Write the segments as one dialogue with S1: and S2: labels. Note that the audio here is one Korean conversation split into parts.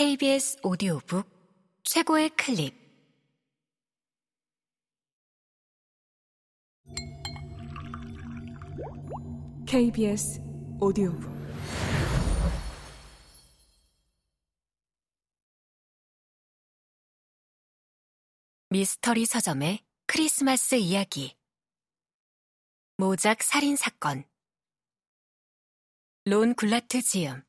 S1: KBS 오디오북 최고의 클립.
S2: KBS 오디오북.
S1: 미스터리 서점의 크리스마스 이야기. 모작 살인 사건. 론 굴라트 지음.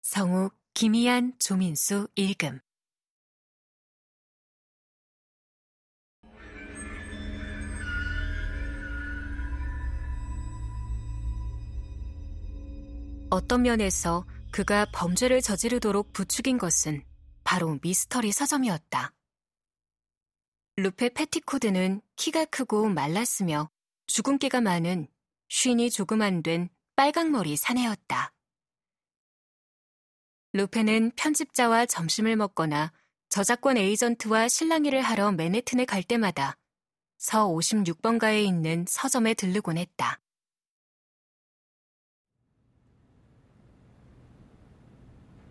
S1: 성욱 김희안 조민수 읽음 어떤 면에서 그가 범죄를 저지르도록 부추긴 것은 바로 미스터리 서점이었다. 루페 패티코드는 키가 크고 말랐으며 주근깨가 많은 쉰이 조금 안 된 빨강머리 사내였다. 루페는 편집자와 점심을 먹거나 저작권 에이전트와 실랑이를 하러 맨해튼에 갈 때마다 서 56번가에 있는 서점에 들르곤 했다.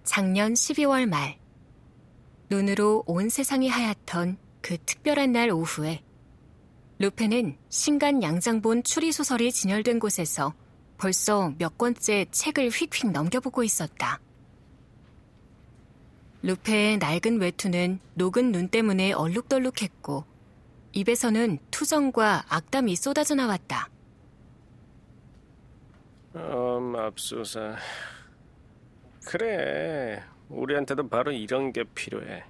S1: 작년 12월 말, 눈으로 온 세상이 하얗던 그 특별한 날 오후에 루페는 신간 양장본 추리소설이 진열된 곳에서 벌써 몇 권째 책을 휙휙 넘겨보고 있었다. 루페의 낡은 외투는 녹은 눈 때문에 얼룩덜룩했고 입에서는 투정과 악담이 쏟아져 나왔다.
S3: 어, 맙소사. 그래, 우리한테도 바로 이런 게 필요해.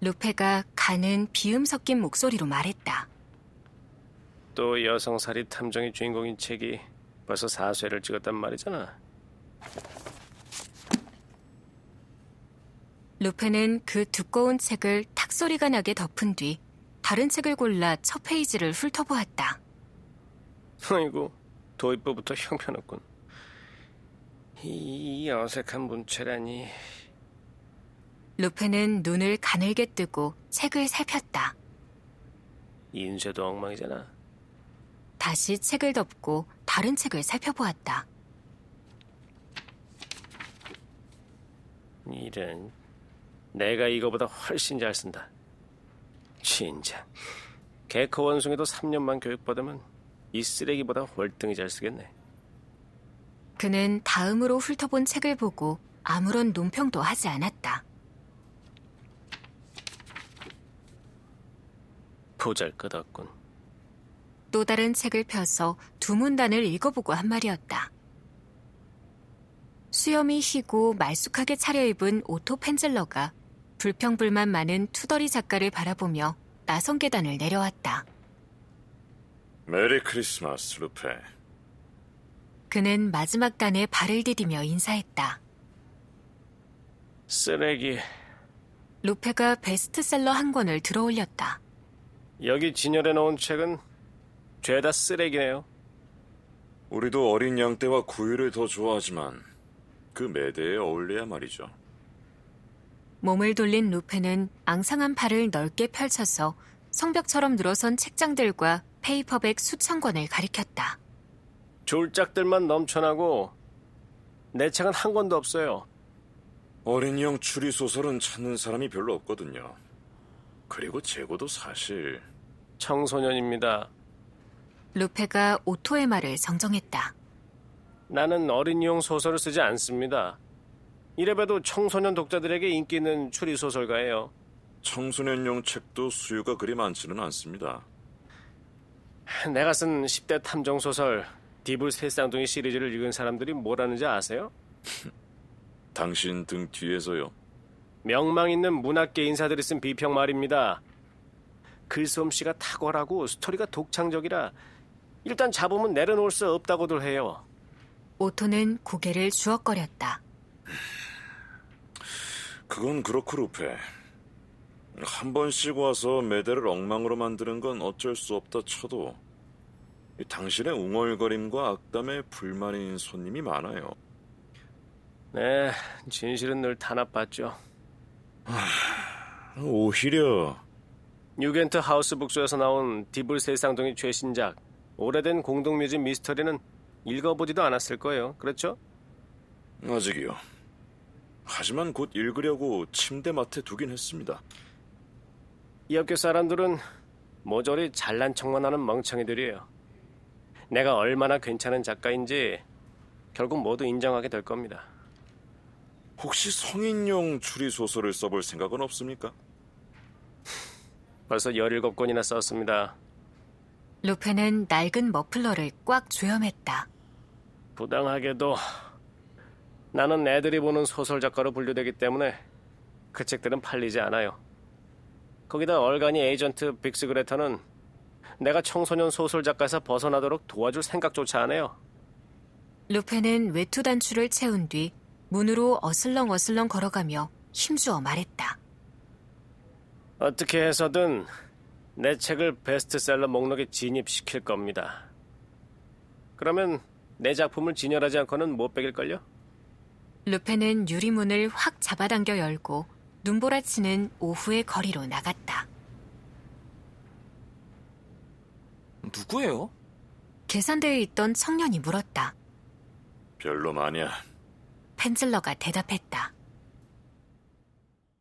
S1: 루페가 가는 비음 섞인 목소리로 말했다.
S3: 또 여성살이 탐정의 주인공인 책이 벌써 4쇄를 찍었단 말이잖아.
S1: 루페는 그 두꺼운 책을 탁 소리가 나게 덮은 뒤 다른 책을 골라 첫 페이지를 훑어보았다.
S3: 아이고, 도입부부터 형편없군. 이 어색한 문체라니.
S1: 루페는 눈을 가늘게 뜨고 책을 살폈다.
S3: 인쇄도 엉망이잖아.
S1: 다시 책을 덮고 다른 책을 살펴보았다.
S3: 이런, 내가 이거보다 훨씬 잘 쓴다. 진짜. 개코 원숭이도 3년만 교육받으면 이 쓰레기보다 월등히 잘 쓰겠네.
S1: 그는 다음으로 훑어본 책을 보고 아무런 논평도 하지 않았다.
S3: 보잘것없군.
S1: 또 다른 책을 펴서 두 문단을 읽어보고 한 말이었다. 수염이 희고 말쑥하게 차려입은 오토 펜젤러가 불평불만 많은 투덜이 작가를 바라보며 나선 계단을 내려왔다.
S4: 메리 크리스마스, 루페.
S1: 그는 마지막 단에 발을 디디며 인사했다.
S3: 쓰레기.
S1: 루페가 베스트셀러 한 권을 들어올렸다.
S3: 여기 진열해 놓은 책은 죄다 쓰레기네요.
S4: 우리도 어린 양 떼와 구유를 더 좋아하지만 그 매대에 어울려야 말이죠.
S1: 몸을 돌린 루페는 앙상한 팔을 넓게 펼쳐서 성벽처럼 늘어선 책장들과 페이퍼백 수천 권을 가리켰다.
S3: 졸작들만 넘쳐나고 내 책은 한 권도 없어요.
S4: 어린이용 추리 소설은 찾는 사람이 별로 없거든요. 그리고 제 것도 사실
S3: 청소년입니다.
S1: 루페가 오토의 말을 정정했다.
S3: 나는 어린이용 소설을 쓰지 않습니다. 이래봬도 청소년 독자들에게 인기 있는 추리 소설가예요.
S4: 청소년용 책도 수요가 그리 많지는 않습니다.
S3: 내가 쓴 10대 탐정 소설 디블 새쌍둥이 시리즈를 읽은 사람들이 뭐라는지 아세요?
S4: 당신 등 뒤에서요.
S3: 명망 있는 문학계 인사들이 쓴 비평 말입니다. 글솜씨가 탁월하고 스토리가 독창적이라 일단 잡으면 내려놓을 수 없다고들 해요.
S1: 오토는 고개를 주걱거렸다.
S4: 그건 그렇고 루페. 한 번씩 와서 매대를 엉망으로 만드는 건 어쩔 수 없다 쳐도 당신의 웅얼거림과 악담에 불만인 손님이 많아요.
S3: 네, 진실은 늘 탄압받죠.
S4: 오히려
S3: 뉴겐트 하우스 북소에서 나온 디블 세상동의 최신작 오래된 공동묘지 미스터리는 읽어보지도 않았을 거예요. 그렇죠?
S4: 아직이요. 하지만 곧 읽으려고 침대 맡에 두긴 했습니다.
S3: 이 학교 사람들은 모조리 잘난 척만 하는 멍청이들이에요. 내가 얼마나 괜찮은 작가인지 결국 모두 인정하게 될 겁니다.
S4: 혹시 성인용 추리 소설을 써볼 생각은 없습니까?
S3: 벌써 17권이나 썼습니다.
S1: 루페는 낡은 머플러를 꽉 조여맸다.
S3: 부당하게도 나는 애들이 보는 소설 작가로 분류되기 때문에 그 책들은 팔리지 않아요. 거기다 얼간이 에이전트 빅스 그레터는 내가 청소년 소설 작가에서 벗어나도록 도와줄 생각조차 안 해요.
S1: 루페는 외투 단추를 채운 뒤 문으로 어슬렁어슬렁 걸어가며 힘주어 말했다.
S3: 어떻게 해서든 내 책을 베스트셀러 목록에 진입시킬 겁니다. 그러면 내 작품을 진열하지 않고는 못 베길걸요?
S1: 루페는 유리문을 확 잡아당겨 열고 눈보라치는 오후의 거리로 나갔다.
S5: 누구예요?
S1: 계산대에 있던 청년이 물었다.
S4: 별로 마냐.
S1: 펜슬러가 대답했다.